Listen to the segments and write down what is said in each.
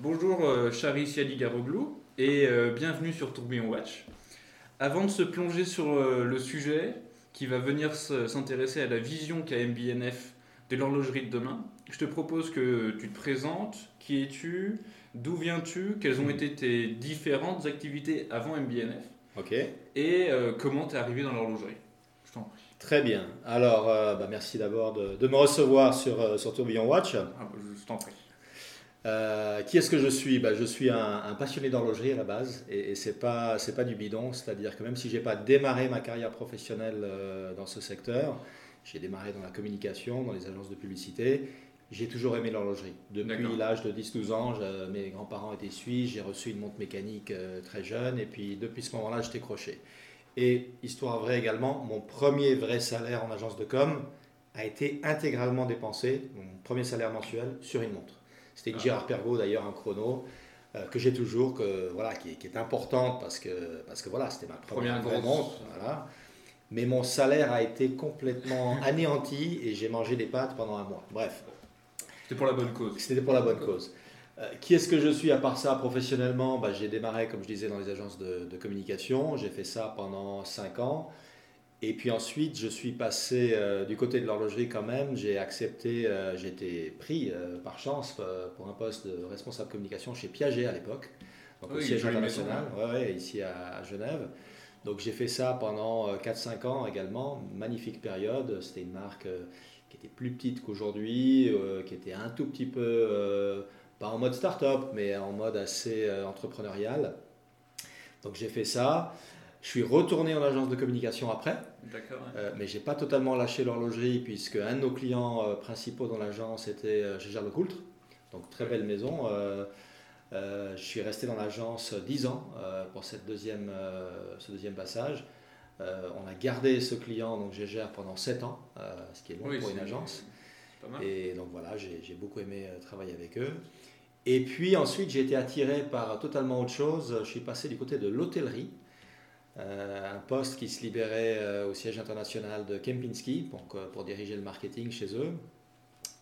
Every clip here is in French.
Bonjour euh, Chari Siali Garoglou et euh, bienvenue sur Tourbillon Watch. Avant de se plonger sur euh, le sujet qui va venir s'intéresser à la vision qu'a MBNF de l'horlogerie de demain, je te propose que tu te présentes, qui es-tu, d'où viens-tu, quelles ont été tes différentes activités avant MBNF Ok, et euh, comment tu es arrivé dans l'horlogerie? Je t'en prie. très bien. Alors, euh, bah, merci d'abord de, de me recevoir sur, euh, sur Tourbillon Watch. Ah, bah, je t'en prie. Euh, qui est-ce que je suis? Bah, Je suis un, un passionné d'horlogerie à la base et, et c'est pas c'est pas du bidon, c'est-à-dire que même si j'ai pas démarré ma carrière professionnelle euh, dans ce secteur, j'ai démarré dans la communication, dans les agences de publicité. J'ai toujours aimé l'horlogerie. Depuis l'âge de 10-12 ans, je- mes grands-parents étaient suisses, j'ai reçu une montre mécanique euh, très jeune et puis depuis ce moment-là, j'étais crochet. Et histoire vraie également, mon premier vrai salaire en agence de com a été intégralement dépensé, mon premier salaire mensuel, sur une montre. C'était Ah. Girard Perregaux d'ailleurs, un chrono, euh, que j'ai toujours, que, voilà, qui, est- qui est importante parce que, parce que voilà, c'était ma première, Première grosse. montre. Voilà. Mais mon salaire a été complètement anéanti et j'ai mangé des pâtes pendant un mois. Bref, C'était pour la bonne cause. c'était pour la bonne cause. Euh, qui est-ce que je suis à part ça professionnellement? Bah, J'ai démarré, comme je disais, dans les agences de, de communication. J'ai fait ça pendant 5 ans. Et puis ensuite, je suis passé euh, du côté de l'horlogerie quand même. J'ai accepté, euh, j'ai été pris euh, par chance pour un poste de responsable communication chez Piaget à l'époque, donc au Oui, siège jolie international, maison, ouais, ouais, ici à, à Genève. Donc j'ai fait ça pendant euh, 4-5 ans également. Magnifique période. C'était une marque qui était plus petite qu'aujourd'hui, qui était un tout petit peu, pas en mode start-up, mais en mode assez entrepreneurial. Donc j'ai fait ça. Je suis retourné en agence de communication après, D'accord. ouais. euh, mais j'ai pas totalement lâché l'horlogerie puisque un de nos clients euh, principaux dans l'agence était euh, Gégère Lecoultre, donc très belle maison. Euh, je suis resté dans l'agence 10 ans pour cette deuxième, ce deuxième passage. On a gardé ce client, donc Gégère, pendant 7 ans, ce qui est long Oui, pour une agence. Et donc voilà, j'ai j'ai beaucoup aimé travailler avec eux. Et puis ensuite, j'ai été attiré par totalement autre chose. Je suis passé du côté de l'hôtellerie, un poste qui se libérait euh, au siège international de Kempinski donc, euh, pour diriger le marketing chez eux.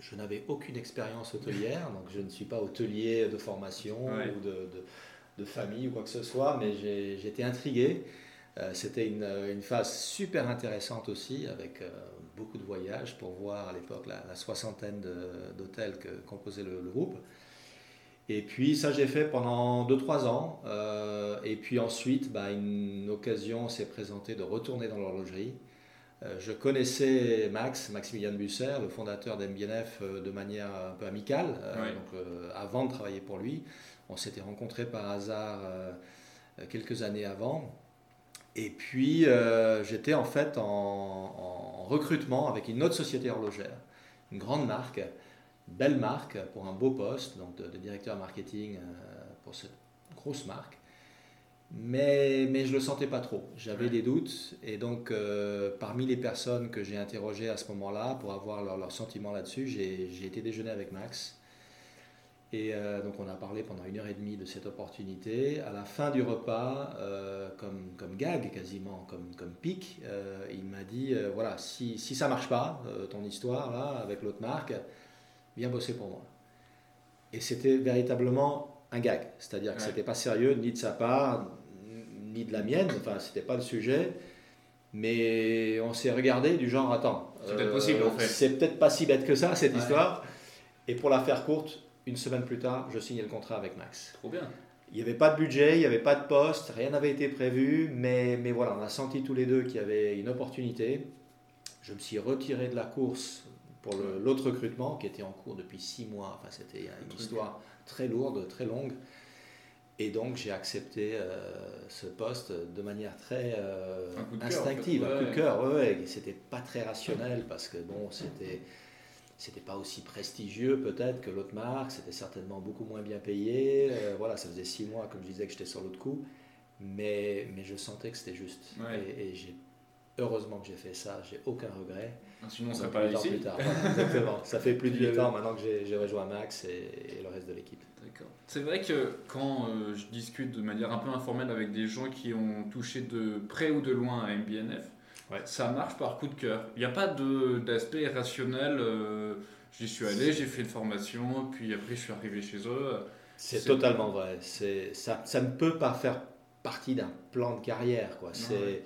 Je n'avais aucune expérience hôtelière, donc je ne suis pas hôtelier de formation Ouais. ou de, de- de famille ou quoi que ce soit, mais été intrigué. Euh, C'était une, une phase super intéressante aussi, avec euh, beaucoup de voyages pour voir à l'époque la, la soixantaine d'hôtels que composait le, le groupe. Et puis ça j'ai fait pendant 2-3 ans. Euh, et puis ensuite, bah, une occasion s'est présentée de retourner dans l'horlogerie. Euh, je connaissais Max, Maximilian Busser, le fondateur d'MBNF, euh, de manière un peu amicale, donc, avant de travailler pour lui. On s'était rencontrés par hasard quelques années avant. Et puis j'étais en fait en, en recrutement avec une autre société horlogère, une grande marque, belle marque pour un beau poste, donc de, de directeur marketing euh, pour cette grosse marque. Mais, mais je ne le sentais pas trop. J'avais Ouais. des doutes. Et donc, euh, parmi les personnes que j'ai interrogées à ce moment-là pour avoir leur, leur sentiment là-dessus, j'ai été déjeuner avec Max. Et euh, donc, on a parlé pendant une heure et demie de cette opportunité. À la fin du repas, euh, comme, comme gag quasiment, comme, comme pic, il m'a dit voilà, si, si ça marche pas, ton histoire là, avec l'autre marque, viens bosser pour moi. Et c'était véritablement un gag. C'est-à-dire que Ouais. c'était pas sérieux ni de sa part, ni de la mienne. Enfin, c'était pas le sujet. Mais on s'est regardé du genre, attends, C'est peut-être possible, en fait. C'est peut-être pas si bête que ça, cette Ouais. histoire. Et pour la faire courte, une semaine plus tard, je signais le contrat avec Max. Trop bien. Il n'y avait pas de budget, il n'y avait pas de poste, rien n'avait été prévu, mais, mais voilà, on a senti tous les deux qu'il y avait une opportunité. Je me suis retiré de la course pour l'autre recrutement qui était en cours depuis six mois. Enfin, c'était une truc. histoire très lourde, très longue. Et donc, j'ai accepté euh, ce poste de manière très euh, Un coup de cœur, instinctive, en fait. un coup de cœur. Ouais, ouais. C'était pas très rationnel parce que bon, c'était c'était pas aussi prestigieux peut-être que l'autre marque, c'était certainement beaucoup moins bien payé. Euh, voilà, ça faisait six mois, comme je disais, que j'étais sur l'autre coup, mais, mais je sentais que c'était juste. Ouais. Et, et j'ai heureusement que j'ai fait ça, j'ai aucun regret. Sinon, on serait pas ici. plus tard. Voilà, exactement. Ça fait plus de Puis, 8 euh, ans maintenant que j'ai rejoint Max et, et le reste de l'équipe. D'accord. C'est vrai que quand euh, je discute de manière un peu informelle avec des gens qui ont touché de près ou de loin à MBNF, Ouais. ça marche par coup de cœur. Il n'y a pas d'aspect rationnel. euh, J'y suis allé, j'ai fait une formation, puis après je suis arrivé chez eux. C'est totalement vrai. Ça, ça ne peut pas faire partie d'un plan de carrière. Quoi. C'est,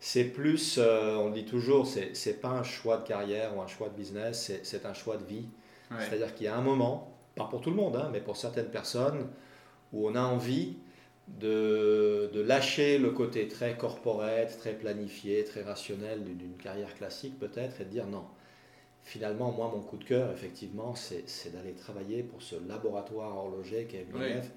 c'est plus, euh, on dit toujours, c'est, c'est pas un choix de carrière ou un choix de business, c'est, c'est un choix de vie. C'est-à-dire qu'il y a un moment, pas pour tout le monde, hein, mais pour certaines personnes, où on a envie de, de, lâcher le côté très corporate, très planifié, très rationnel d'une carrière classique peut-être, et de dire non. Finalement, moi, mon coup de cœur, effectivement, c'est d'aller travailler pour ce laboratoire horloger qui est MBF,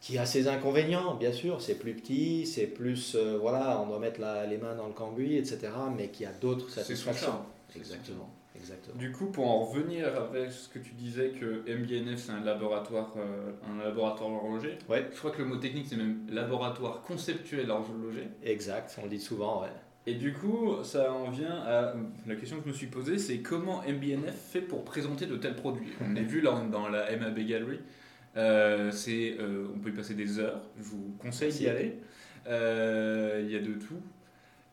qui a ses inconvénients, bien sûr, c'est plus petit, c'est plus, euh, voilà, on doit mettre les mains dans le cambouis, etc., mais qui a d'autres satisfactions. Exactement. Exactement. Du coup, pour en revenir avec ce que tu disais que MBNF c'est un laboratoire, euh, un laboratoire horloger. Ouais. Je crois que le mot technique c'est même laboratoire conceptuel horloger. Exact, on le dit souvent, ouais. Et du coup, ça en vient à la question que je me suis posée, c'est comment MBNF fait pour présenter de tels produits? On est vu là dans la MAB Gallery, c'est, euh, on peut y passer des heures. Je vous conseille d'y aller. Il y a de tout.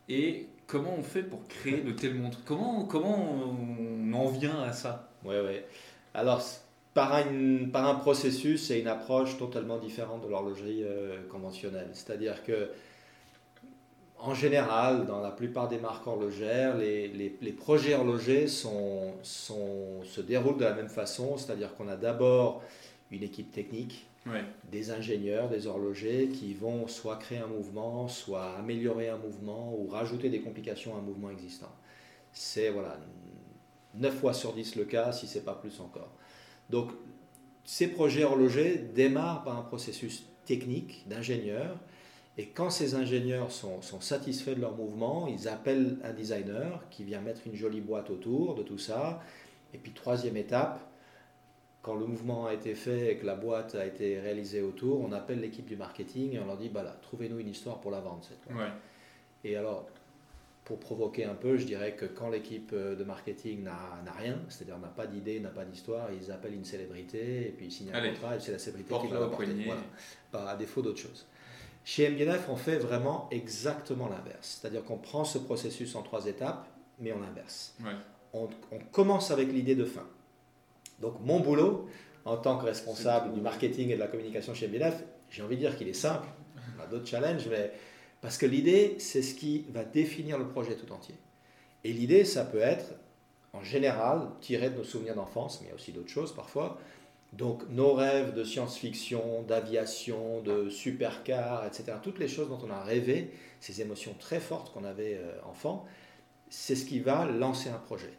Et comment on fait pour créer de telles montres? Comment, comment on en vient à ça? Oui, oui. Alors, par un, par un processus et une approche totalement différente de l'horlogerie euh, conventionnelle. C'est-à-dire que, en général, dans la plupart des marques horlogères, les, les, les projets horlogers sont, sont, se déroulent de la même façon, c'est-à-dire qu'on a d'abord une équipe technique des ingénieurs, des horlogers qui vont soit créer un mouvement, soit améliorer un mouvement ou rajouter des complications à un mouvement existant. C'est voilà, 9 fois sur 10 le cas, si ce n'est pas plus encore. Donc ces projets horlogers démarrent par un processus technique d'ingénieurs et quand ces ingénieurs sont, sont, satisfaits de leur mouvement, ils appellent un designer qui vient mettre une jolie boîte autour de tout ça. Et puis troisième étape, quand le mouvement a été fait et que la boîte a été réalisée autour, on appelle l'équipe du marketing et on leur dit bah là, trouvez-nous une histoire pour la vendre cette ouais. Et alors, pour provoquer un peu, je dirais que quand l'équipe euh, de marketing n'a rien, c'est-à-dire n'a pas d'idée, n'a pas d'histoire, ils appellent une célébrité et puis ils signent un contrat et c'est la célébrité qui va l'apporter. Voilà, pas à défaut d'autre chose. Chez MBNF, on fait vraiment exactement l'inverse. C'est-à-dire qu'on prend ce processus en trois étapes, mais on inverse. Ouais. On, on commence avec l'idée de fin. Donc mon boulot, en tant que responsable du marketing et de la communication chez MBNF, j'ai envie de dire qu'il est simple. On a d'autres challenges, mais parce que l'idée, c'est ce qui va définir le projet tout entier. Et l'idée, ça peut être, en général, tiré de nos souvenirs d'enfance, mais il y a aussi d'autres choses parfois. Donc nos rêves de science-fiction, d'aviation, de supercar, etc., toutes les choses dont on a rêvé, ces émotions très fortes qu'on avait euh, enfant, c'est ce qui va lancer un projet.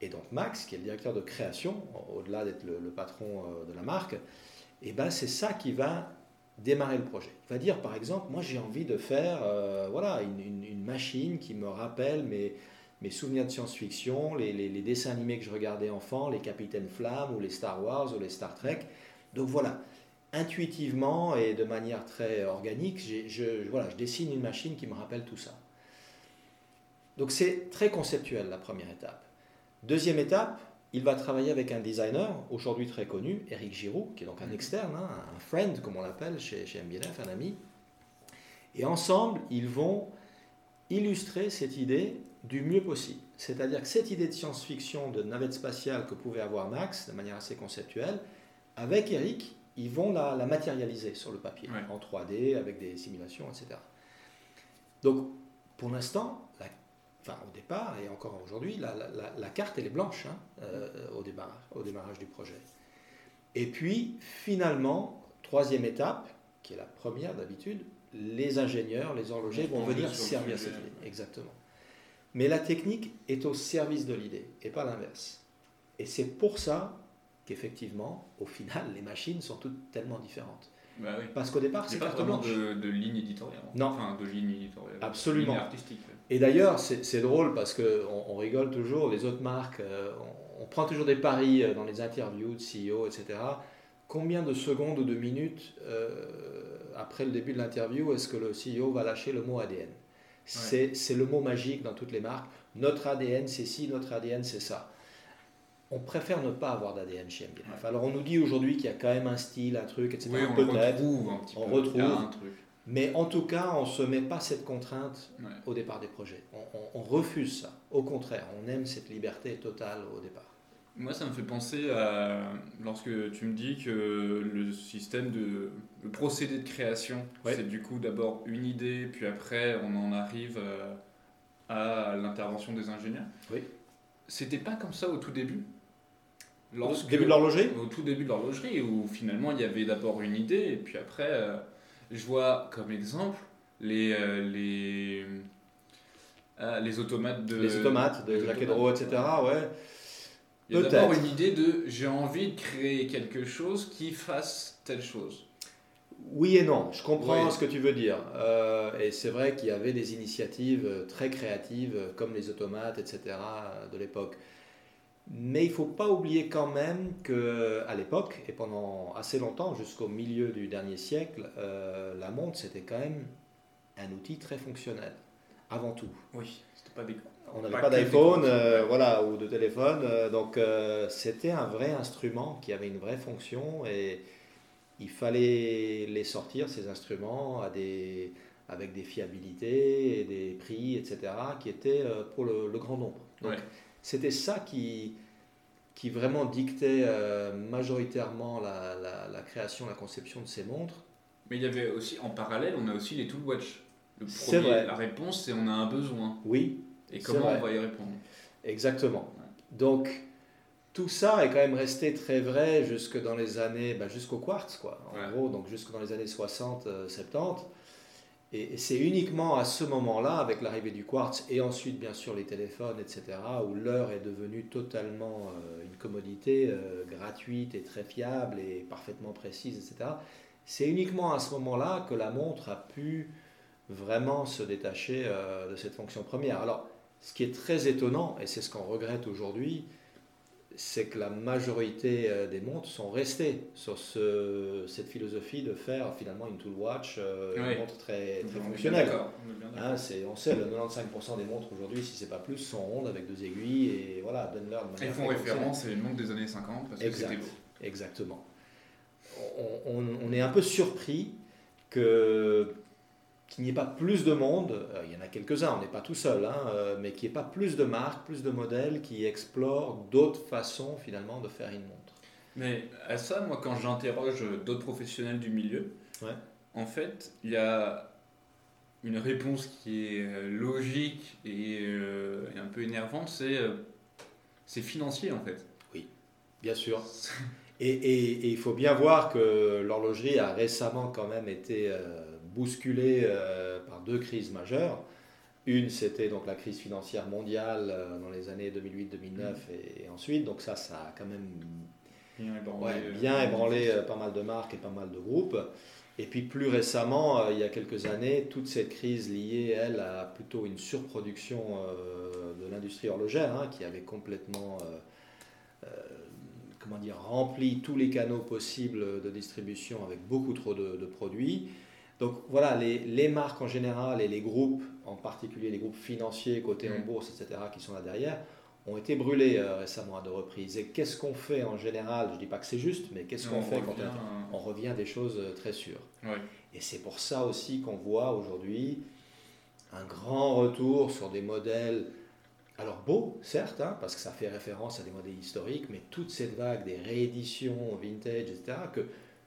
Et donc Max, qui est le directeur de création, au-delà d'être le, patron euh, de la marque, et eh ben c'est ça qui va démarrer le projet. Il va dire par exemple, moi j'ai envie de faire euh, voilà, une, machine qui me rappelle mes, souvenirs de science-fiction, les, dessins animés que je regardais enfant, les Capitaines Flamme ou les Star Wars ou les Star Trek. Donc voilà, intuitivement et de manière très organique, voilà, je dessine une machine qui me rappelle tout ça. Donc c'est très conceptuel la première étape. Deuxième étape, il va travailler avec un designer, aujourd'hui très connu, Eric Giroux, qui est donc un mhm. externe, hein, un friend, comme on l'appelle chez, chez MBNF, un ami. Et ensemble, ils vont illustrer cette idée du mieux possible. C'est-à-dire que cette idée de science-fiction, de navette spatiale que pouvait avoir Max, de manière assez conceptuelle, avec Eric, ils vont la, matérialiser sur le papier, en 3D, avec des simulations, etc. Donc, pour l'instant, enfin au départ et encore aujourd'hui, la, la, carte elle est blanche hein, euh, au, démarrage, au démarrage du projet. Et puis finalement, troisième étape, qui est la première d'habitude, les ingénieurs, les horlogers vont venir servir cette idée. Exactement. Mais la technique est au service de l'idée et pas l'inverse. Et c'est pour ça qu'effectivement, au final, les machines sont toutes tellement différentes. Bah Parce qu'au départ, c'est pas vraiment de, de, ligne éditoriale. Non. Enfin, de ligne éditoriale. Absolument. Ligne artistique. Et d'ailleurs, c'est drôle parce qu'on on rigole toujours, les autres marques, euh, on, prend toujours des paris euh, dans les interviews de CEO, etc. Combien de secondes ou de minutes euh, après le début de l'interview est-ce que le CEO va lâcher le mot ADN C'est le mot magique dans toutes les marques. Notre ADN, c'est ci, notre ADN, c'est ça. On préfère ne pas avoir d'ADN chez MBNF. Alors on nous dit aujourd'hui qu'il y a quand même un style, un truc, etc. Oui, on retrouve un petit on Retrouve. Un truc. Mais en tout cas, on ne se met pas cette contrainte au départ des projets. On, refuse ça. Au contraire, on aime cette liberté totale au départ. Moi, ça me fait penser à lorsque tu me dis que le système de. le procédé de création, Ouais. c'est du coup d'abord une idée, puis après on en arrive euh, à l'intervention des ingénieurs. Oui. C'était pas comme ça au tout début? Au début de l'horlogerie? Au tout début de l'horlogerie, où finalement il y avait d'abord une idée, et puis après, euh, je vois comme exemple les, euh, les, ah, les automates de. Les automates, de automates. etc. Ouais. Il y a d'abord une idée de j'ai envie de créer quelque chose qui fasse telle chose. Oui et non, je comprends Oui. ce que tu veux dire. Euh, et c'est vrai qu'il y avait des initiatives euh, très créatives, euh, comme les automates, etc., euh, de l'époque. Mais il ne faut pas oublier quand même qu'à l'époque, et pendant assez longtemps, jusqu'au milieu du dernier siècle, euh, la montre, c'était quand même un outil très fonctionnel, avant tout. Oui, c'était pas des. On n'avait Pas d'iPhone, euh, voilà, ou de téléphone, euh, donc euh, c'était un vrai instrument qui avait une vraie fonction et il fallait les sortir ces instruments à des, avec des fiabilités et des prix, etc., qui étaient euh, pour le, le grand nombre. Donc Ouais. C'était ça qui, qui vraiment dictait euh, majoritairement la, la- la création, la conception de ces montres. Mais il y avait aussi, en parallèle, on a aussi les toolwatch. Le C'est premier, vrai. la réponse, c'est on a un besoin. Oui, Et comment on va y répondre Exactement. Donc, tout ça est quand même resté très vrai jusque dans les années, bah, jusqu'au quartz, quoi. En Ouais. gros, donc jusque dans les années 60, euh, 70. Et, c'est uniquement à ce moment-là, avec l'arrivée du quartz et ensuite, bien sûr, les téléphones, etc., où l'heure est devenue totalement euh, une commodité euh, gratuite et très fiable et parfaitement précise, etc. C'est uniquement à ce moment-là que la montre a pu vraiment se détacher euh, de cette fonction première. Alors, ce qui est très étonnant, et c'est ce qu'on regrette aujourd'hui, c'est que la majorité euh, des montres sont restées sur ce- cette philosophie de faire finalement une tool watch, euh, Oui. une montre très, très On fonctionnelle. on. Hein, on sait, le 95% des montres aujourd'hui, si c'est pas plus, sont rondes avec deux aiguilles et voilà, donnent-leur de manière Ils font référence, c'est le monde des années 50 parce que Exact. c'était beau. Exactement. On- on est un peu surpris que qu'il n'y ait pas plus de monde, euh, il y en a quelques-uns, on n'est pas tout seul, hein, euh, mais qu'il n'y ait pas plus de marques, plus de modèles qui explorent d'autres façons finalement de faire une montre. Mais à ça, moi, quand j'interroge d'autres professionnels du milieu, Ouais. en fait, il y a une réponse qui est euh, logique et, euh, et un peu énervante, c'est euh, financier en fait. Bien sûr. Et, et- et il faut bien voir que l'horlogerie a récemment quand même été euh, bousculée euh, par deux crises majeures. Une, c'était donc la crise financière mondiale euh, dans les années 2008-2009 et, et ensuite. Donc ça, ça a quand même Bien ébranlé. ouais, euh, bien ébranlé pas mal de marques et pas mal de groupes. Et puis plus récemment, il y a quelques années, toute cette crise liée, elle, à plutôt une surproduction de l'industrie horlogère, hein, qui avait complètement, comment dire, rempli tous les canaux possibles de distribution avec beaucoup trop de, de produits. Donc voilà, les, les marques en général et les groupes, en particulier les groupes financiers cotés en Mm. bourse, etc., qui sont là derrière, ont été brûlés euh, récemment à deux reprises. Et qu'est-ce qu'on fait en général? Je ne dis pas que c'est juste, mais qu'est-ce qu'on on fait quand on, on revient à des choses euh, très sûres Ouais. Et c'est pour ça aussi qu'on voit aujourd'hui un grand retour sur des modèles, alors beaux, certes, hein, parce que ça fait référence à des modèles historiques, mais toute cette vague des rééditions vintage, etc., que,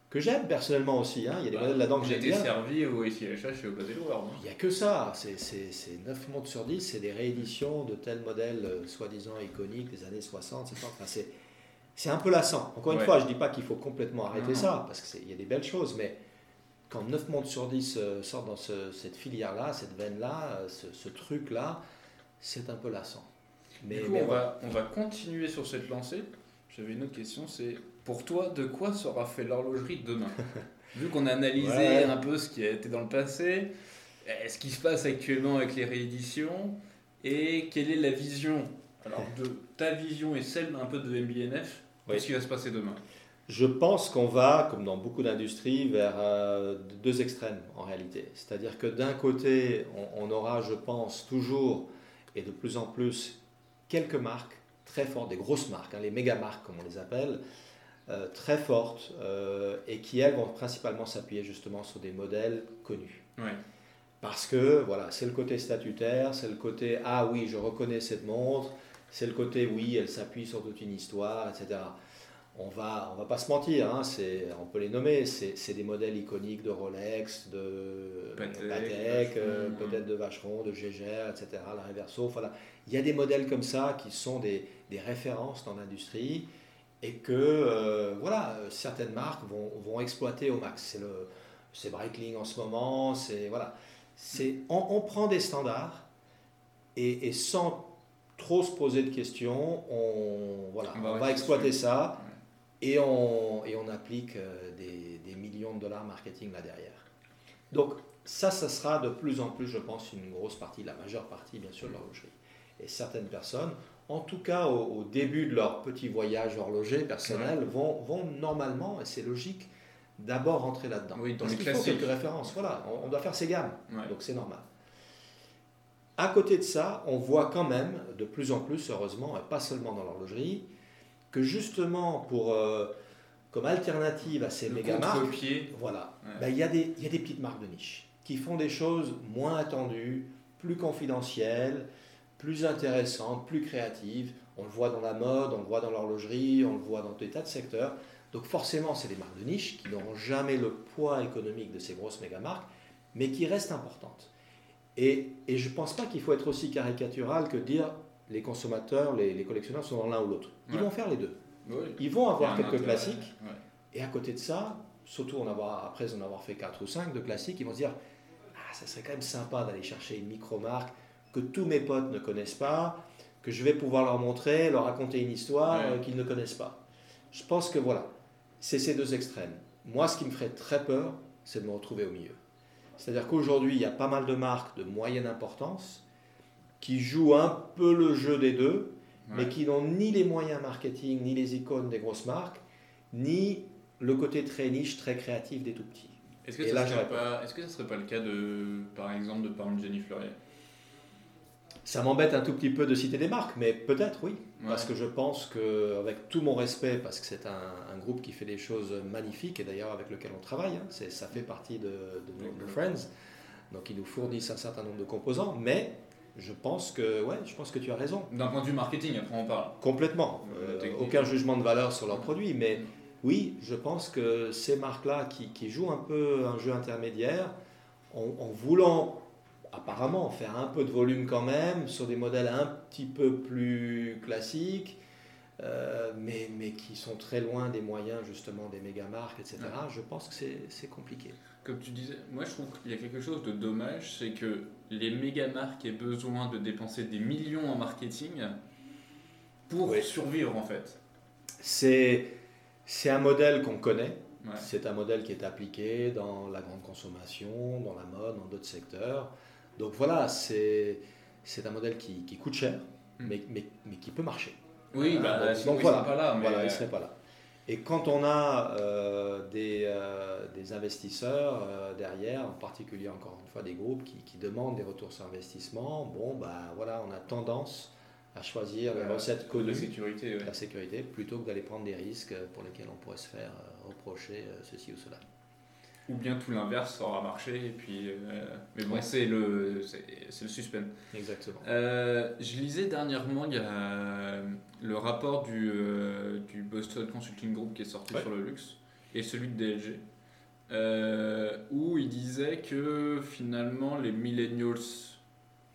que j'aime personnellement aussi. hein. Il y a des Bah, modèles là-dedans que j'aime bien. servi au SIHH et au Basel. Il n'y a que ça, c'est, c'est, c'est 9 montres sur 10, c'est des rééditions de tels modèles euh, soi-disant iconiques des années 60, 70. Enfin, c'est, un peu lassant. Encore une fois, je ne dis pas qu'il faut complètement arrêter Non, ça, parce qu'il y a des belles choses, mais quand 9 montres sur 10 euh, sortent dans ce- cette filière-là, cette veine-là, euh, ce, ce truc-là, c'est un peu lassant. Mais, du coup, mais on, va, on va continuer sur cette lancée. J'avais une autre question, c'est pour toi, de quoi sera fait l'horlogerie demain Vu qu'on a analysé Ouais. un peu ce qui a été dans le passé, ce qui se passe actuellement avec les rééditions, et quelle est la vision alors, de ta vision et celle un peu de MBNF Oui. Qu'est-ce qui va se passer demain? Je pense qu'on va, comme dans beaucoup d'industries, vers euh, deux extrêmes en réalité. C'est-à-dire que d'un côté, on, on aura, je pense, toujours et de plus en plus quelques marques très fortes, des grosses marques, hein, les méga marques comme on les appelle, euh, très fortes euh, et qui elles vont principalement s'appuyer justement sur des modèles connus. Ouais. Parce que voilà, c'est le côté statutaire, c'est le côté ah oui, je reconnais cette montre, c'est le côté, oui, elle s'appuie sur toute une histoire, etc. On va, on va pas se mentir, hein, on peut les nommer, c'est des modèles iconiques de Rolex, de Patek, euh, peut-être de Vacheron, de Gégère, etc., la Reverso. Voilà. Il y a des modèles comme ça qui sont des, des références dans l'industrie et que euh, voilà, certaines marques vont, vont exploiter au max. C'est le c'est Breitling en ce moment, c'est voilà, c'est on, on, prend des standards et, et, sans trop se poser de questions, on voilà, on va, exploiter ça et on et on applique euh, des, des, millions de dollars marketing là derrière. Donc ça, ça sera de plus en plus, je pense, une grosse partie, la majeure partie bien sûr de l'horlogerie. Et certaines personnes en tout cas au, début de leur petit voyage horloger personnel, vont, vont, normalement, et c'est logique, d'abord rentrer là-dedans. Oui, dans Parce les faut quelques références. Voilà, on, doit faire ses gammes, donc c'est normal. À côté de ça, on voit quand même de plus en plus, heureusement, et pas seulement dans l'horlogerie, que justement pour euh, comme alternative à ces méga marques, voilà, ben, il y, a des, y a des petites marques de niche qui font des choses moins attendues, plus confidentielles, plus intéressante, plus créative. On le voit dans la mode, on le voit dans l'horlogerie, on le voit dans des tas de secteurs. Donc forcément, c'est des marques de niche qui n'auront jamais le poids économique de ces grosses méga-marques, mais qui restent importantes. Et, et je ne pense pas qu'il faut être aussi caricatural que dire les consommateurs, les, collectionneurs sont dans l'un ou l'autre. Ils vont faire les deux. Ils vont avoir quelques classiques. Et à côté de ça, surtout en avoir, après en avoir fait 4 ou 5 de classiques, ils vont se dire ah, ça serait quand même sympa d'aller chercher une micro-marque que tous mes potes ne connaissent pas, que je vais pouvoir leur montrer, leur raconter une histoire euh, qu'ils ne connaissent pas. Je pense que voilà, c'est ces deux extrêmes. Moi, ce qui me ferait très peur, c'est de me retrouver au milieu. C'est-à-dire qu'aujourd'hui, il y a pas mal de marques de moyenne importance qui jouent un peu le jeu des deux, mais qui n'ont ni les moyens marketing, ni les icônes des grosses marques, ni le côté très niche, très créatif des tout petits. Est-ce que, ça ne serait, pas le cas, de, par exemple, de Jenny Fleurier ça m'embête un tout petit peu de citer des marques, mais peut-être oui. Parce que je pense qu'avec tout mon respect, parce que c'est un, groupe qui fait des choses magnifiques et d'ailleurs avec lequel on travaille, hein, ça fait partie de, nos, friends, donc ils nous fournissent un certain nombre de composants, mais je pense que, ouais, je pense que tu as raison. D'un point de vue marketing, après on parle. Complètement. Euh, aucun jugement de valeur sur leurs produits, mais oui, je pense que ces marques-là qui, jouent un peu un jeu intermédiaire, en voulant apparemment faire un peu de volume quand même sur des modèles un petit peu plus classiques, euh, mais, mais qui sont très loin des moyens justement des méga marques, etc. Je pense que c'est compliqué. Comme tu disais, moi je trouve qu'il y a quelque chose de dommage, c'est que les méga marques aient besoin de dépenser des millions en marketing pour survivre en fait. C'est un modèle qu'on connaît. C'est un modèle qui est appliqué dans la grande consommation, dans la mode, dans d'autres secteurs. Donc voilà, c'est un modèle qui, qui coûte cher, hmm. mais, mais, mais, qui peut marcher. Oui, bah, donc, voilà, pas là. Voilà, il serait pas là. Et quand on a euh, des, euh, des, investisseurs euh, derrière, en particulier encore une fois des groupes qui, qui, demandent des retours sur investissement, bon, bah voilà, on a tendance à choisir les recettes connues, la sécurité, la sécurité, plutôt que d'aller prendre des risques pour lesquels on pourrait se faire reprocher ceci ou cela ou bien tout l'inverse, ça aura marché. Et puis, euh, mais bon, c'est le, c'est le suspense. Exactement. Euh, je lisais dernièrement, il y a le rapport du, euh, du Boston Consulting Group qui est sorti sur le luxe et celui de DLG, où il disait que finalement les millennials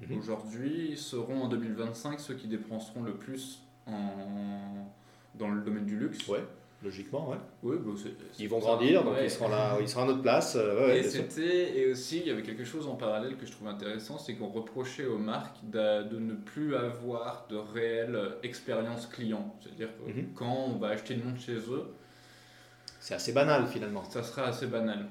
mhm. aujourd'hui seront en 2025 ceux qui dépenseront le plus en, dans le domaine du luxe. Ouais. Logiquement, ouais. Oui, ils vont grandir, donc ils, seront là, ils seront à notre place. Euh, et, c'était, et aussi, il y avait quelque chose en parallèle que je trouve intéressant, c'est qu'on reprochait aux marques de, de, ne plus avoir de réelle expérience client. C'est-à-dire que mhm. quand on va acheter une montre chez eux, c'est assez banal finalement. Ça sera assez banal.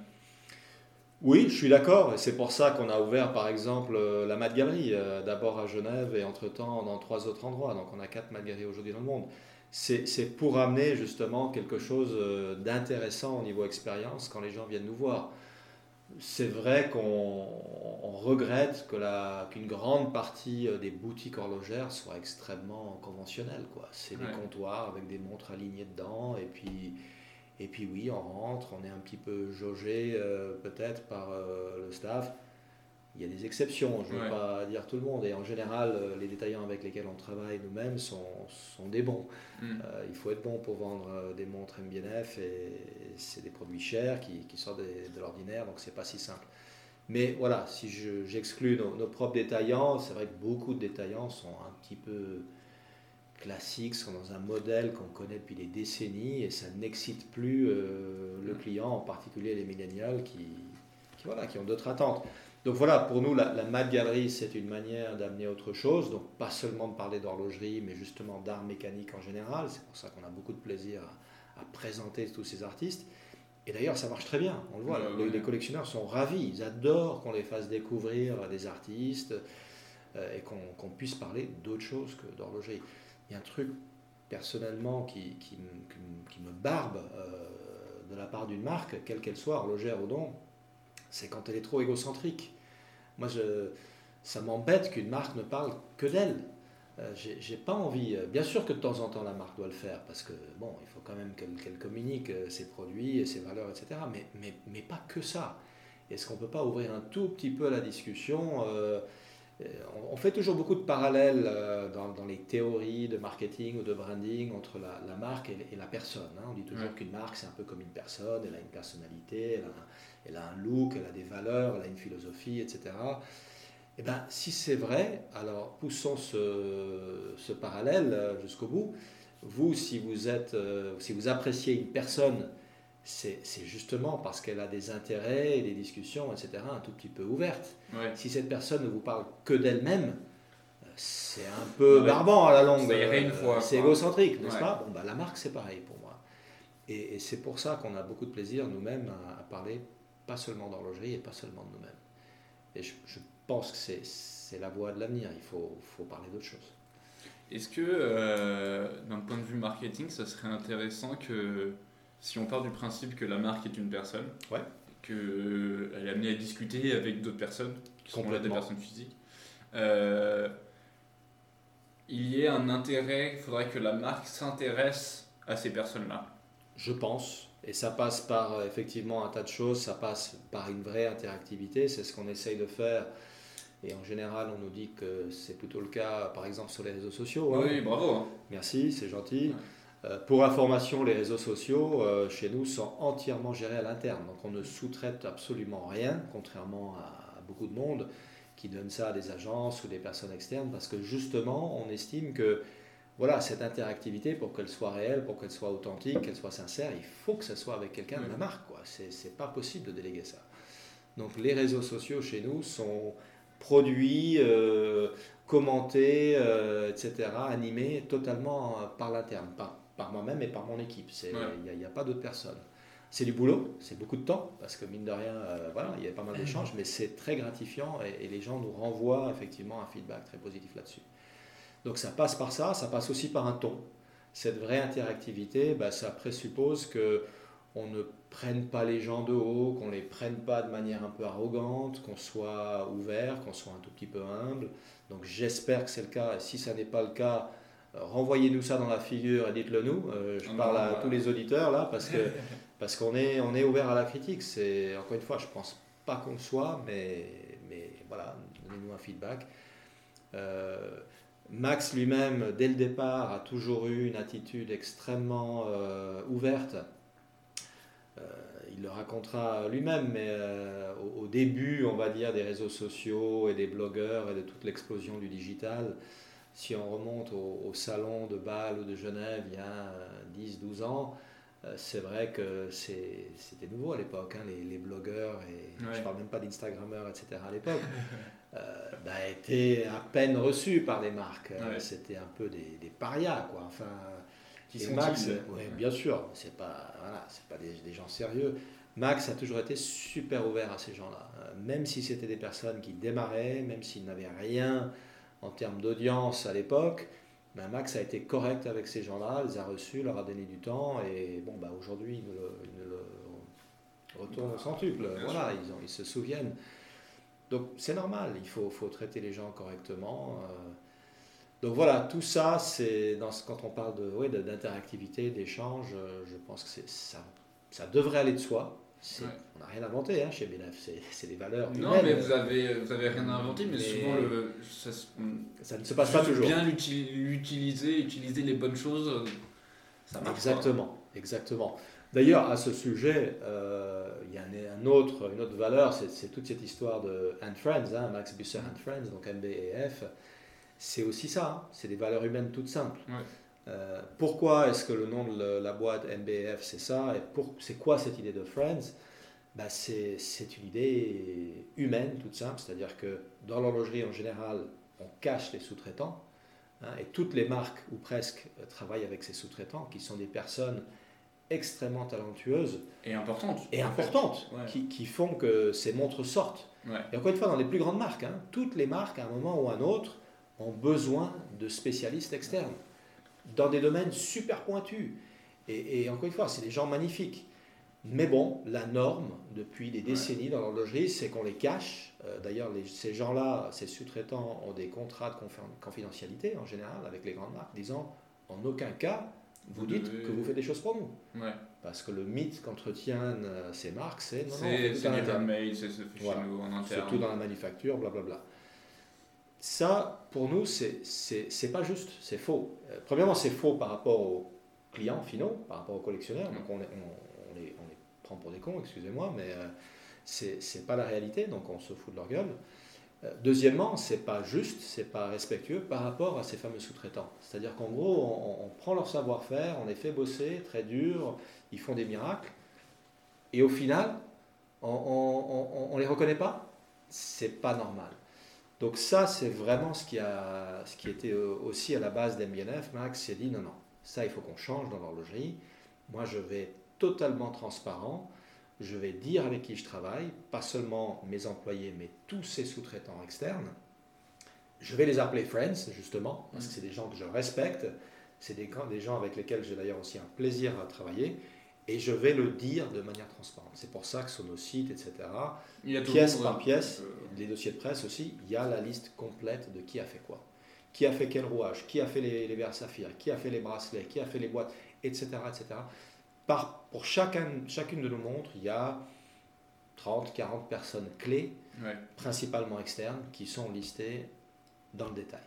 Oui, je suis d'accord. Et c'est pour ça qu'on a ouvert, par exemple, euh, la euh, d'abord à Genève et entre-temps dans trois autres endroits. Donc on a quatre Galeries aujourd'hui dans le monde c'est pour amener justement quelque chose euh, d'intéressant au niveau expérience quand les gens viennent nous voir. C'est vrai qu'on regrette qu'une grande partie euh, des boutiques horlogères soit extrêmement conventionnelles. C'est des comptoirs avec des montres alignées dedans et puis, et puis oui, on rentre, on est un petit peu jaugé euh, peut-être par le staff. Il y a des exceptions, je ne vais pas dire tout le monde, et en général, euh, les détaillants avec lesquels on travaille nous-mêmes sont, sont, des bons. Mm. Euh, il faut être bon pour vendre euh, des montres MBNF, et c'est des produits chers qui, qui sortent de, l'ordinaire, donc c'est pas si simple. Mais voilà, si j'exclus nos, propres détaillants, c'est vrai que beaucoup de détaillants sont un petit peu classiques, sont dans un modèle qu'on connaît depuis des décennies, et ça n'excite plus le client, en particulier les millénials qui, qui, voilà, qui ont d'autres attentes. Donc voilà, pour nous, la, la Galerie, c'est une manière d'amener autre chose. Donc pas seulement de parler d'horlogerie, mais justement d'art mécanique en général. C'est pour ça qu'on a beaucoup de plaisir à, présenter tous ces artistes. Et d'ailleurs, ça marche très bien. On le voit, les, collectionneurs sont ravis. Ils adorent qu'on les fasse découvrir des artistes euh, et qu'on puisse parler d'autre chose que d'horlogerie. Il y a un truc, personnellement, qui, qui, me barbe euh, de la part d'une marque, quelle qu'elle soit, horlogère ou non c'est quand elle est trop égocentrique. Moi, je, ça m'embête qu'une marque ne parle que d'elle. Euh, j'ai pas envie. Euh, bien sûr que de temps en temps la marque doit le faire parce que bon, il faut quand même qu'elle communique euh, ses produits et ses valeurs, etc. Mais, mais, mais pas que ça. Est-ce qu'on peut pas ouvrir un tout petit peu la discussion on, fait toujours beaucoup de parallèles dans, dans, les théories de marketing ou de branding entre la, la marque et, la personne. Hein. On dit toujours qu'une marque c'est un peu comme une personne, elle a une personnalité, elle a elle a un look, elle a des valeurs, elle a une philosophie, etc. Eh bien, si c'est vrai, alors poussons ce, parallèle euh, jusqu'au bout. Vous, si vous, êtes, euh, si vous appréciez une personne, c'est justement parce qu'elle a des intérêts et des discussions, etc., un tout petit peu ouvertes. Si cette personne ne vous parle que d'elle-même, c'est un peu barbant à la longue. C'est égocentrique, n'est-ce pas? Bon, bah, La marque, c'est pareil pour moi. Et, c'est pour ça qu'on a beaucoup de plaisir nous-mêmes à, parler pas seulement d'horlogerie et pas seulement de nous-mêmes. Et je, pense que c'est la voie de l'avenir, il faut, faut parler d'autre chose. Est-ce que, euh, d'un point de vue marketing, ça serait intéressant que, si on part du principe que la marque est une personne, ouais. qu'elle est amenée à discuter avec d'autres personnes, qui sont là des personnes physiques, euh, il y ait un intérêt, il faudrait que la marque s'intéresse à ces personnes-là Je pense. Et ça passe par euh, effectivement un tas de choses, ça passe par une vraie interactivité, c'est ce qu'on essaye de faire. Et en général, on nous dit que c'est plutôt le cas, par exemple, sur les réseaux sociaux. Hein. Oui, bravo. Hein. Merci, c'est gentil. Euh, pour information, les réseaux sociaux, euh, chez nous, sont entièrement gérés à l'interne. Donc on ne sous-traite absolument rien, contrairement à beaucoup de monde qui donne ça à des agences ou des personnes externes, parce que justement, on estime que voilà, cette interactivité, pour qu'elle soit réelle, pour qu'elle soit authentique, qu'elle soit sincère, il faut que ce soit avec quelqu'un de la marque. Quoi. C'est, pas possible de déléguer ça. Donc les réseaux sociaux chez nous sont produits, euh, commentés, euh, etc., animés totalement euh, par l'interne, par, par moi-même et par mon équipe. Il n'y a, pas d'autres personnes. C'est du boulot, c'est beaucoup de temps, parce que mine de rien, voilà, il y a pas mal d'échanges, mais c'est très gratifiant et, et les gens nous renvoient effectivement un feedback très positif là-dessus. Donc ça passe par ça, ça passe aussi par un ton. Cette vraie interactivité, bah, ça présuppose que on ne prenne pas les gens de haut, qu'on ne les prenne pas de manière un peu arrogante, qu'on soit ouvert, qu'on soit un tout petit peu humble. Donc j'espère que c'est le cas. Et si ça n'est pas le cas, euh, renvoyez-nous ça dans la figure et dites-le nous. Euh, je parle à tous les auditeurs là parce que parce qu'on est on est ouvert à la critique. C'est encore une fois, je pense pas qu'on le soit, mais mais voilà, donnez-nous un feedback. Euh, Max lui-même, dès le départ, a toujours eu une attitude extrêmement euh, ouverte. Euh, il le racontera lui-même, mais euh, au, début, on va dire, des réseaux sociaux et des blogueurs et de toute l'explosion du digital, si on remonte au, salon de Bâle ou de Genève il y a 10-12 ans, c'est vrai que c'était nouveau à l'époque, hein, les, blogueurs, et je ne parle même pas d'Instagrammeurs, etc. à l'époque. euh, bah, été à peine reçu par les marques. C'était un peu des, des, parias, quoi. Enfin, qui sont Max, bien sûr, c'est pas, voilà, c'est pas des, des, gens sérieux. Max a toujours été super ouvert à ces gens-là, euh, même si c'était des personnes qui démarraient, même s'ils n'avaient rien en termes d'audience à l'époque. Ben Max a été correct avec ces gens-là, les a reçus, leur a donné du temps, et bon, bah, aujourd'hui, ils, nous le, retournent au centuple. Voilà, ils, ont, ils se souviennent. Donc c'est normal, il faut, faut, traiter les gens correctement. Euh. Donc voilà, tout ça, c'est quand on parle de, d'interactivité, d'échange, euh, je pense que ça, ça devrait aller de soi. On n'a rien inventé hein, chez BNF, c'est des valeurs. Non, mais vous avez, vous avez rien inventé, mais, souvent le, ça, ne se passe pas toujours. Bien l'utiliser, utiliser les bonnes choses, ça marche. Exactement, exactement. D'ailleurs, à ce sujet, euh, il y a un autre, une autre valeur, c'est toute cette histoire de And Friends, hein, Max Busser and Friends, donc MBEF. C'est aussi ça, hein, c'est des valeurs humaines toutes simples. Euh, pourquoi est-ce que le nom de la boîte MBF c'est ça? Et c'est quoi cette idée de Friends? Bah, c'est, une idée humaine toute simple, c'est-à-dire que dans l'horlogerie en général, on cache les sous-traitants, hein, et toutes les marques, ou presque, travaillent avec ces sous-traitants, qui sont des personnes extrêmement talentueuses. Et importantes. Et importantes, qui, font que ces montres sortent. Et encore une fois, dans les plus grandes marques, hein, toutes les marques, à un moment ou à un autre, ont besoin de spécialistes externes dans des domaines super pointus. Et, encore une fois, c'est des gens magnifiques. Mais bon, la norme depuis des décennies dans l'horlogerie, c'est qu'on les cache. Euh, d'ailleurs, ces gens-là, ces sous-traitants, ont des contrats de confidentialité en général avec les grandes marques, disant en aucun cas vous, dites que vous faites des choses pour nous. Parce que le mythe qu'entretiennent euh, ces marques, c'est non, non, c'est handmade, c'est ce voilà. nous en interne. Surtout dans la manufacture, blablabla. Ça, pour nous, c'est pas juste, c'est faux. Euh, premièrement, c'est faux par rapport aux clients finaux, par rapport aux collectionneurs. Donc on, on, les, on les, prend pour des cons, excusez-moi, mais euh, c'est pas la réalité, donc on se fout de leur gueule. Euh, deuxièmement, c'est pas juste, c'est pas respectueux par rapport à ces fameux sous-traitants. C'est-à-dire qu'en gros, on, prend leur savoir-faire, on les fait bosser très dur, ils font des miracles, et au final, on, on les reconnaît pas? C'est pas normal. Donc ça, c'est vraiment ce qui, a, ce qui était aussi à la base d'MBNF. Max s'est dit, non, non, ça, il faut qu'on change dans l'horlogerie. Moi, je vais totalement transparent. Je vais dire avec qui je travaille, pas seulement mes employés, mais tous ces sous-traitants externes. Je vais les appeler friends, justement, parce que c'est des gens que je respecte. C'est des, des gens avec lesquels j'ai d'ailleurs aussi un plaisir à travailler et je vais le dire de manière transparente. C'est pour ça que sur nos sites, etc., pièce par pièce, les dossiers de presse aussi, il y a la liste complète de qui a fait quoi. Qui a fait quel rouage, qui a fait les, les verres saphir, qui a fait les bracelets, qui a fait les boîtes, etc. etc. Par, pour chacun, chacune de nos montres, il y a 30, 40 personnes clés, principalement externes, qui sont listées dans le détail.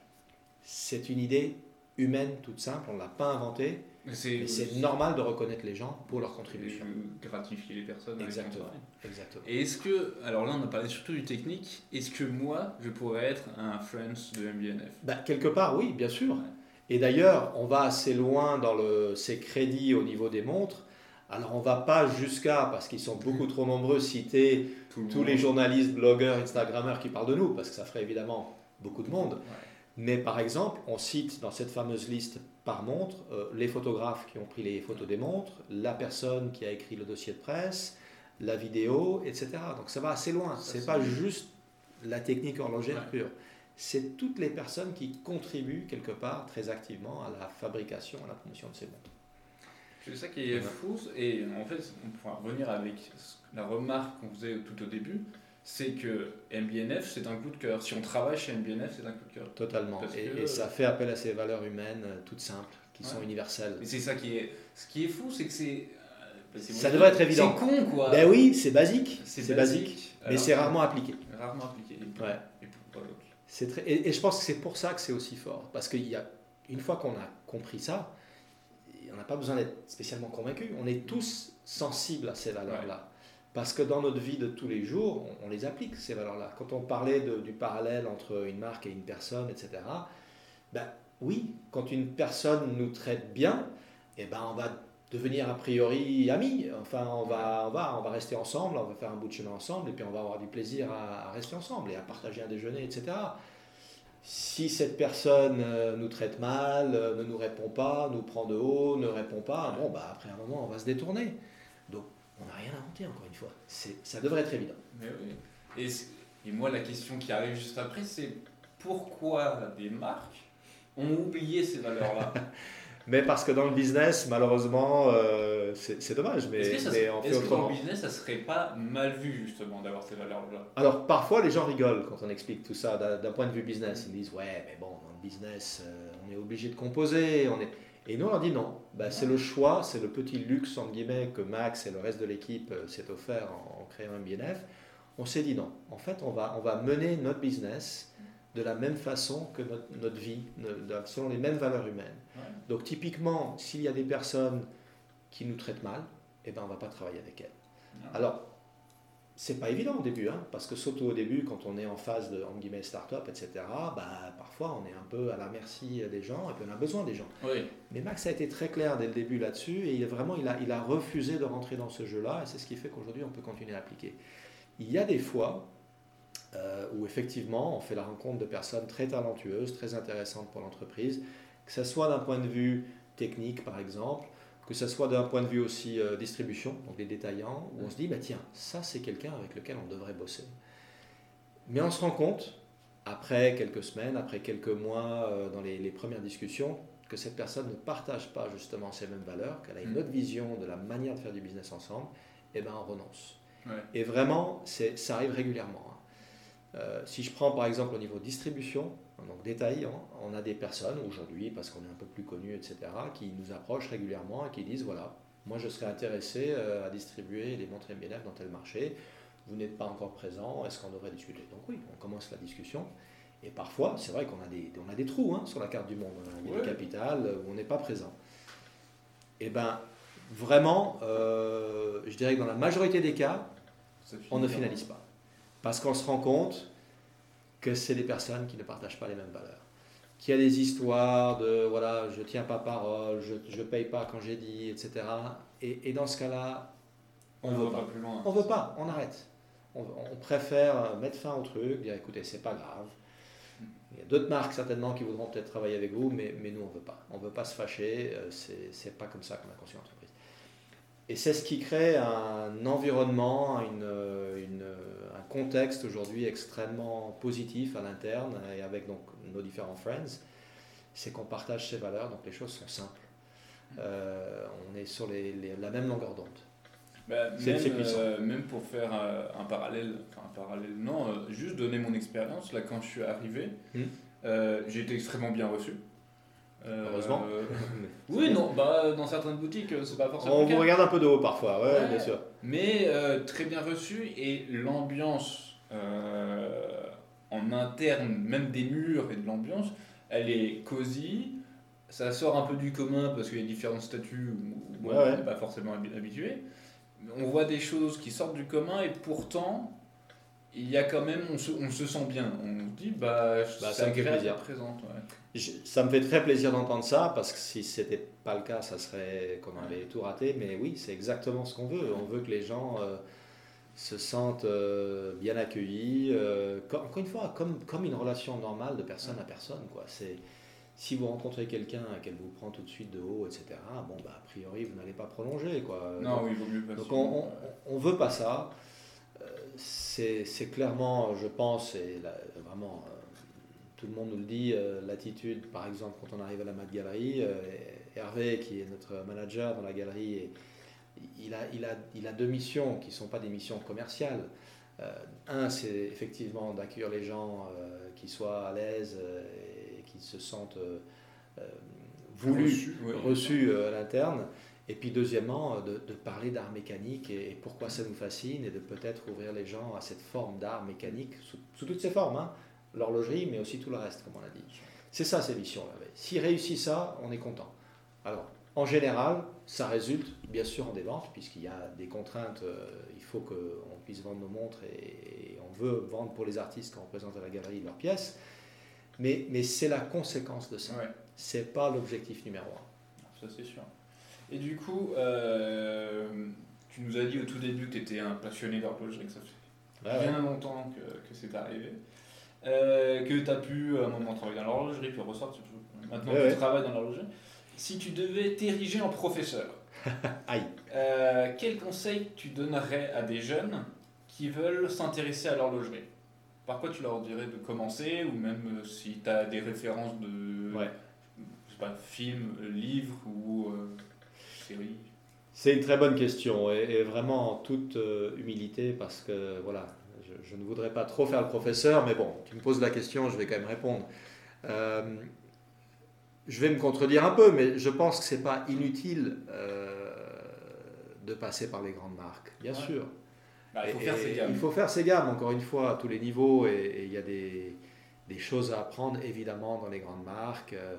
C'est une idée humaine toute simple, on ne l'a pas inventée c'est normal de reconnaître les gens pour leur contribution. gratifier les personnes. Exactement. Exactement. Et est-ce que, alors là on a parlé surtout du technique, est-ce que moi je pourrais être un Friends de MBNF bah, Quelque part oui, bien sûr. Et d'ailleurs, on va assez loin dans le, ces crédits au niveau des montres. Alors on va pas jusqu'à, parce qu'ils sont beaucoup trop nombreux, citer tous les journalistes, blogueurs, Instagrammeurs qui parlent de nous, parce que ça ferait évidemment beaucoup de monde. Mais par exemple, on cite dans cette fameuse liste par montre euh, les photographes qui ont pris les photos des montres, la personne qui a écrit le dossier de presse, la vidéo, etc. Donc ça va assez loin. Ce n'est pas juste la technique horlogère pure. C'est toutes les personnes qui contribuent quelque part très activement à la fabrication, à la promotion de ces montres. C'est ça qui est fou, et en fait, on pourra revenir avec la remarque qu'on faisait tout au début, c'est que MBNF, c'est un coup de cœur. Si on travaille chez MBNF, c'est un coup de cœur. Totalement. Et, ça fait appel à ces valeurs humaines euh, toutes simples, qui sont universelles. Et c'est ça qui est. Ce qui est fou, c'est que c'est. Euh, ça devrait être évident. C'est con, quoi. Ben oui, c'est basique. C'est basique. mais c'est rarement appliqué. Rarement appliqué. Ouais. Et, très... et, je pense que c'est pour ça que c'est aussi fort. Parce qu'il y a, une fois qu'on a compris ça, on n'a pas besoin d'être spécialement convaincu. On est tous sensibles à ces valeurs-là. Parce que dans notre vie de tous les jours, on, les applique, ces valeurs-là. Quand on parlait du parallèle entre une marque et une personne, etc., ben, oui, quand une personne nous traite bien, eh ben, on va devenir a priori amis. Enfin, on va, on, va, on va rester ensemble, on va faire un bout de chemin ensemble, et puis on va avoir du plaisir à, rester ensemble et à partager un déjeuner, etc. Si cette personne euh, nous traite mal, euh, ne nous répond pas, nous prend de haut, ne répond pas, bon, bah, après un moment, on va se détourner. Donc, on n'a rien inventé, encore une fois. Ça devrait être évident. Mais oui. Et, moi, la question qui arrive juste après, c'est pourquoi des marques ont oublié ces valeurs-là? Mais parce que dans le business, malheureusement, euh, c'est dommage. Mais, est-ce que, on fait que dans le business, ça serait pas mal vu justement d'avoir ces valeurs-là? Alors parfois, les gens rigolent quand on explique tout ça d'un point de vue business. Ils disent ouais, mais bon, dans le business, euh, on est obligé de composer. On est... Et nous, on leur dit non. Bah, c'est le choix, c'est le petit luxe, entre guillemets, que Max et le reste de l'équipe euh, s'est offert en, en, créant un BNF. On s'est dit non. En fait, on va, on va mener notre business de la même façon que notre, notre vie, selon les mêmes valeurs humaines. Donc, typiquement, s'il y a des personnes qui nous traitent mal, eh ben, on ne va pas travailler avec elles. Alors, c'est pas évident au début, hein, parce que surtout au début, quand on est en phase de en guillemets start-up, etc., bah, parfois on est un peu à la merci des gens et puis on a besoin des gens. Mais Max a été très clair dès le début là-dessus et il, vraiment il a, il a refusé de rentrer dans ce jeu-là et c'est ce qui fait qu'aujourd'hui on peut continuer à appliquer. Il y a des fois euh, où effectivement on fait la rencontre de personnes très talentueuses, très intéressantes pour l'entreprise, que ce soit d'un point de vue technique par exemple, que ce soit d'un point de vue aussi euh, distribution, donc les détaillants, où on se dit, bah, tiens, ça c'est quelqu'un avec lequel on devrait bosser. Mais on se rend compte, après quelques semaines, après quelques mois, euh, dans les, premières discussions, que cette personne ne partage pas justement ces mêmes valeurs, qu'elle a une mm. autre vision de la manière de faire du business ensemble, et eh ben on renonce. Et vraiment, ça arrive régulièrement. Hein. Euh, si je prends par exemple au niveau distribution, donc détail, on a des personnes aujourd'hui, parce qu'on est un peu plus connu, etc., qui nous approchent régulièrement et qui disent, voilà, moi je serais intéressé euh, à distribuer les montres MBNF dans tel marché, vous n'êtes pas encore présent, est-ce qu'on devrait discuter? Donc oui, on commence la discussion. Et parfois, c'est vrai qu'on a des, on a des trous hein, sur la carte du monde. Il y a des capitales où on n'est pas présent. Et eh bien, vraiment, euh, je dirais que dans la majorité des cas, on ne finalise pas. Parce qu'on se rend compte que c'est des personnes qui ne partagent pas les mêmes valeurs. Qu'il y a des histoires de voilà, je tiens pas parole, je ne paye pas quand j'ai dit, etc. Et, dans ce cas-là, on ne veut pas. plus loin. On veut pas, on arrête. On, préfère mettre fin au truc, dire écoutez, c'est pas grave. Il y a d'autres marques certainement qui voudront peut-être travailler avec vous, mais, mais nous on veut pas. On veut pas se fâcher, euh, c'est pas comme ça qu'on a conçu l'entreprise. Et c'est ce qui crée un environnement, une, une contexte aujourd'hui extrêmement positif à l'interne et avec donc nos différents friends, c'est qu'on partage ces valeurs, donc les choses sont simples. Euh, on est sur les, la même longueur d'onde. Bah, même, euh, même, pour faire euh, un parallèle, enfin un parallèle, non, juste donner mon expérience, là quand je suis arrivé, hmm. j'ai été extrêmement bien reçu. Heureusement. oui, non, bah, dans certaines boutiques, c'est pas forcément. On vous regarde un peu de haut parfois, ouais. bien sûr. Mais très bien reçu et l'ambiance en interne, même des murs et de l'ambiance, elle est cosy. Ça sort un peu du commun parce qu'il y a différents statuts où, on n'est pas forcément habitué. On voit des choses qui sortent du commun et pourtant, il y a quand même, on se, on se sent bien. On se dit, bah, bah ça me fait plaisir. Ça me fait très plaisir d'entendre ça parce que si c'était pas le cas, ça serait qu'on avait tout raté. Mais oui, c'est exactement ce qu'on veut. On veut que les gens. Euh, se sentent euh, bien accueillis. Euh, encore une fois, comme, comme une relation normale de personne à personne. Quoi. C'est, si vous rencontrez quelqu'un qu'elle vous prend tout de suite de haut, etc., bon, bah, a priori, vous n'allez pas prolonger. Quoi. Non, donc, oui, il vaut mieux pas. Donc, on ne veut pas ça. C'est, c'est clairement, je pense, et vraiment, tout le monde nous le dit, l'attitude, par exemple, quand on arrive à la Mat Galerie, Hervé, qui est notre manager dans la galerie, et il a, il, a, il a deux missions qui ne sont pas des missions commerciales. Euh, un, c'est effectivement d'accueillir les gens euh, qui soient à l'aise euh, et qui se sentent voulus, reçus, à l'interne. Et puis deuxièmement, de, parler d'art mécanique et, pourquoi ça nous fascine et de peut-être ouvrir les gens à cette forme d'art mécanique sous, toutes ses formes, hein. L'horlogerie, mais aussi tout le reste, comme on l'a dit. C'est ça ces missions. S'il réussit ça, on est content. Alors, en général, ça résulte bien sûr en des ventes, puisqu'il y a des contraintes. Euh, il faut qu'on puisse vendre nos montres et, on veut vendre pour les artistes quand on présente à la galerie leurs pièces. Mais, mais c'est la conséquence de ça. C'est pas l'objectif numéro un. Ça, c'est sûr. Et du coup, euh, tu nous as dit au tout début que tu étais un passionné d'horlogerie, que ça fait bien longtemps que, que c'est arrivé. Euh, que tu as pu à un moment travailler dans l'horlogerie, puis ressortir. Maintenant, tu travailles dans l'horlogerie si tu devais t'ériger en professeur, euh, quel conseil tu donnerais à des jeunes qui veulent s'intéresser à l'horlogerie? Par quoi tu leur dirais de commencer, ou même euh, si tu as des références de ouais. pas, films, livres ou euh, séries? C'est une très bonne question, et, vraiment en toute humilité, parce que voilà, je, je, ne voudrais pas trop faire le professeur, mais bon, tu me poses la question, je vais quand même répondre je vais me contredire un peu, mais je pense que c'est pas inutile euh, de passer par les grandes marques, bien sûr. Bah, il faut faire ses gammes. Il faut faire ses gammes, encore une fois, à tous les niveaux, et il y a des, des, choses à apprendre, évidemment, dans les grandes marques. Euh,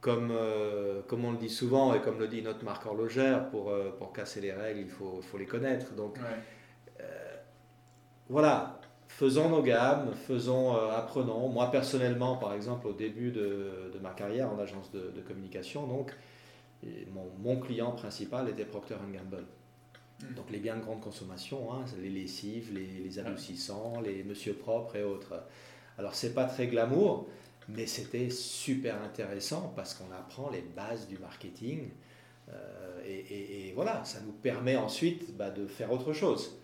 comme, euh, comme on le dit souvent, et comme le dit notre marque horlogère, pour, pour casser les règles, il faut, faut les connaître. Donc, voilà, faisons nos gammes, faisons, euh, apprenons. Moi personnellement, par exemple, au début de, ma carrière en agence de, communication, donc, mon, client principal était Procter Gamble. Hmm. Donc les biens de grande consommation, hein, les lessives, les, les adoucissants, les Monsieur Propre et autres. Alors c'est pas très glamour, mais c'était super intéressant parce qu'on apprend les bases du marketing. Euh, et, voilà, ça nous permet ensuite bah, de faire autre chose.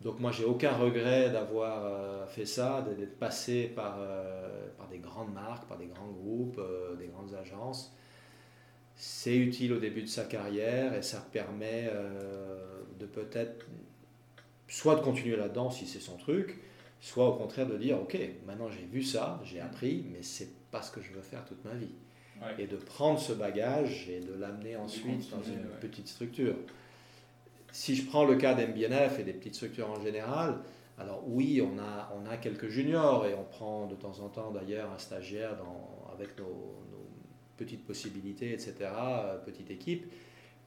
Donc moi, j'ai aucun regret d'avoir euh, fait ça, d'être passé par, euh, par des grandes marques, par des grands groupes, euh, des grandes agences. C'est utile au début de sa carrière et ça permet de peut-être soit de continuer là-dedans si c'est son truc, soit au contraire de dire ok, maintenant j'ai vu ça, j'ai appris, mais c'est pas ce que je veux faire toute ma vie. Et de prendre ce bagage et de l'amener ensuite dans une petite structure si je prends le cas d'MBNF et des petites structures en général, alors oui, on a, on a quelques juniors et on prend de temps en temps d'ailleurs un stagiaire dans, avec nos, petites possibilités, etc., euh, petite équipe.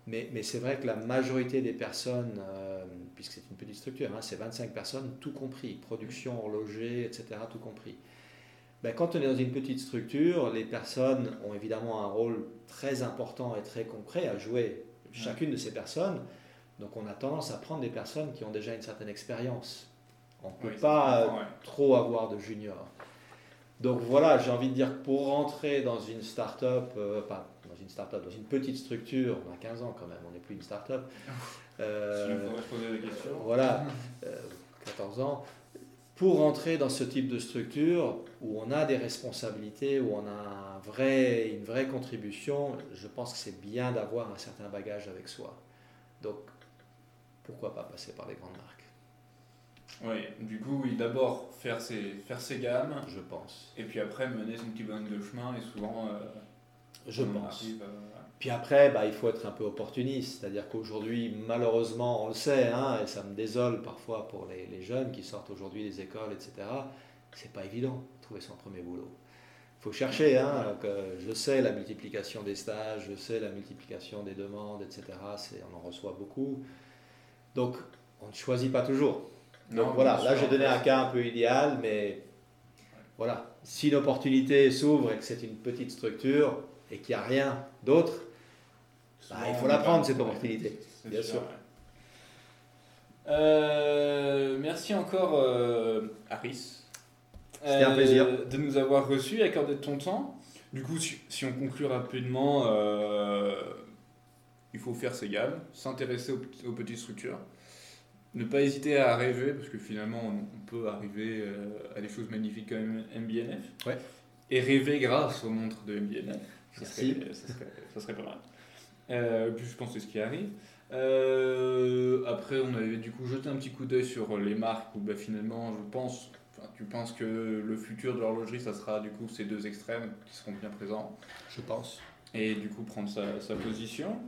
Mais, mais c'est vrai que la majorité des personnes, euh, puisque c'est une petite structure, hein, c'est 25 personnes, tout compris, production, horloger, etc., tout compris. Ben, quand on est dans une petite structure, les personnes ont évidemment un rôle très important et très concret à jouer, chacune de ces personnes. Donc on a tendance à prendre des personnes qui ont déjà une certaine expérience. On ne peut pas trop avoir de juniors. Donc voilà, j'ai envie de dire que pour rentrer dans une start-up, euh, pas dans une start-up, dans une petite structure, on a 15 ans quand même, on n'est plus une start-up. Euh, poser des questions. Voilà, 14 euh, ans. Pour rentrer dans ce type de structure où on a des responsabilités, où on a un vrai, une vraie contribution, je pense que c'est bien d'avoir un certain bagage avec soi. Donc pourquoi pas passer par les grandes marques Oui, du coup, oui, d'abord faire ses, faire ses gammes. Je pense. Et puis après, mener son petit bonhomme de chemin et souvent. Euh, je pense. Euh, puis après, bah, il faut être un peu opportuniste. C'est-à-dire qu'aujourd'hui, malheureusement, on le sait, hein, et ça me désole parfois pour les, les jeunes qui sortent aujourd'hui des écoles, etc. C'est pas évident de trouver son premier boulot. Il faut chercher. Hein, je sais la multiplication des stages, je sais la multiplication des demandes, etc. On en reçoit beaucoup. Donc, on ne choisit pas toujours. Donc voilà, là j'ai donné un cas un peu idéal, mais voilà, si l'opportunité s'ouvre et que c'est une petite structure et qu'il n'y a rien d'autre, bah, il faut la prendre cette opportunité, bien sûr. Euh, merci encore, euh, Aris. C'était un plaisir. Euh, de nous avoir reçus, accordé de ton temps. Du coup, si, on conclut rapidement, il faut faire ses gammes, s'intéresser aux, petites structures, ne pas hésiter à rêver, parce que finalement, on, peut arriver euh, à des choses magnifiques comme MBNF. Ouais. Et rêver grâce aux montres de MBNF. Ça serait, ça serait, pas mal. Euh, puis je pense que c'est ce qui arrive. Euh, après, on avait du coup jeté un petit coup d'œil sur les marques où bah, finalement, je pense, tu penses que le futur de l'horlogerie, ça sera du coup ces deux extrêmes qui seront bien présents. Je pense. Et du coup, prendre sa, sa position.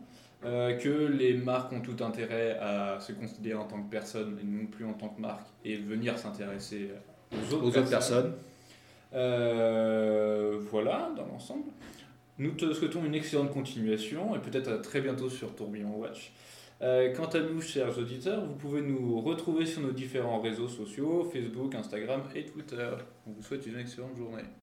Euh, que les marques ont tout intérêt à se considérer en tant que personne et non plus en tant que marque et venir s'intéresser aux autres personnes. Euh, voilà, dans l'ensemble. Nous te souhaitons une excellente continuation et peut-être à très bientôt sur Tourbillon Watch. Euh, quant à nous, chers auditeurs, vous pouvez nous retrouver sur nos différents réseaux sociaux, Facebook, Instagram et Twitter. On vous souhaite une excellente journée.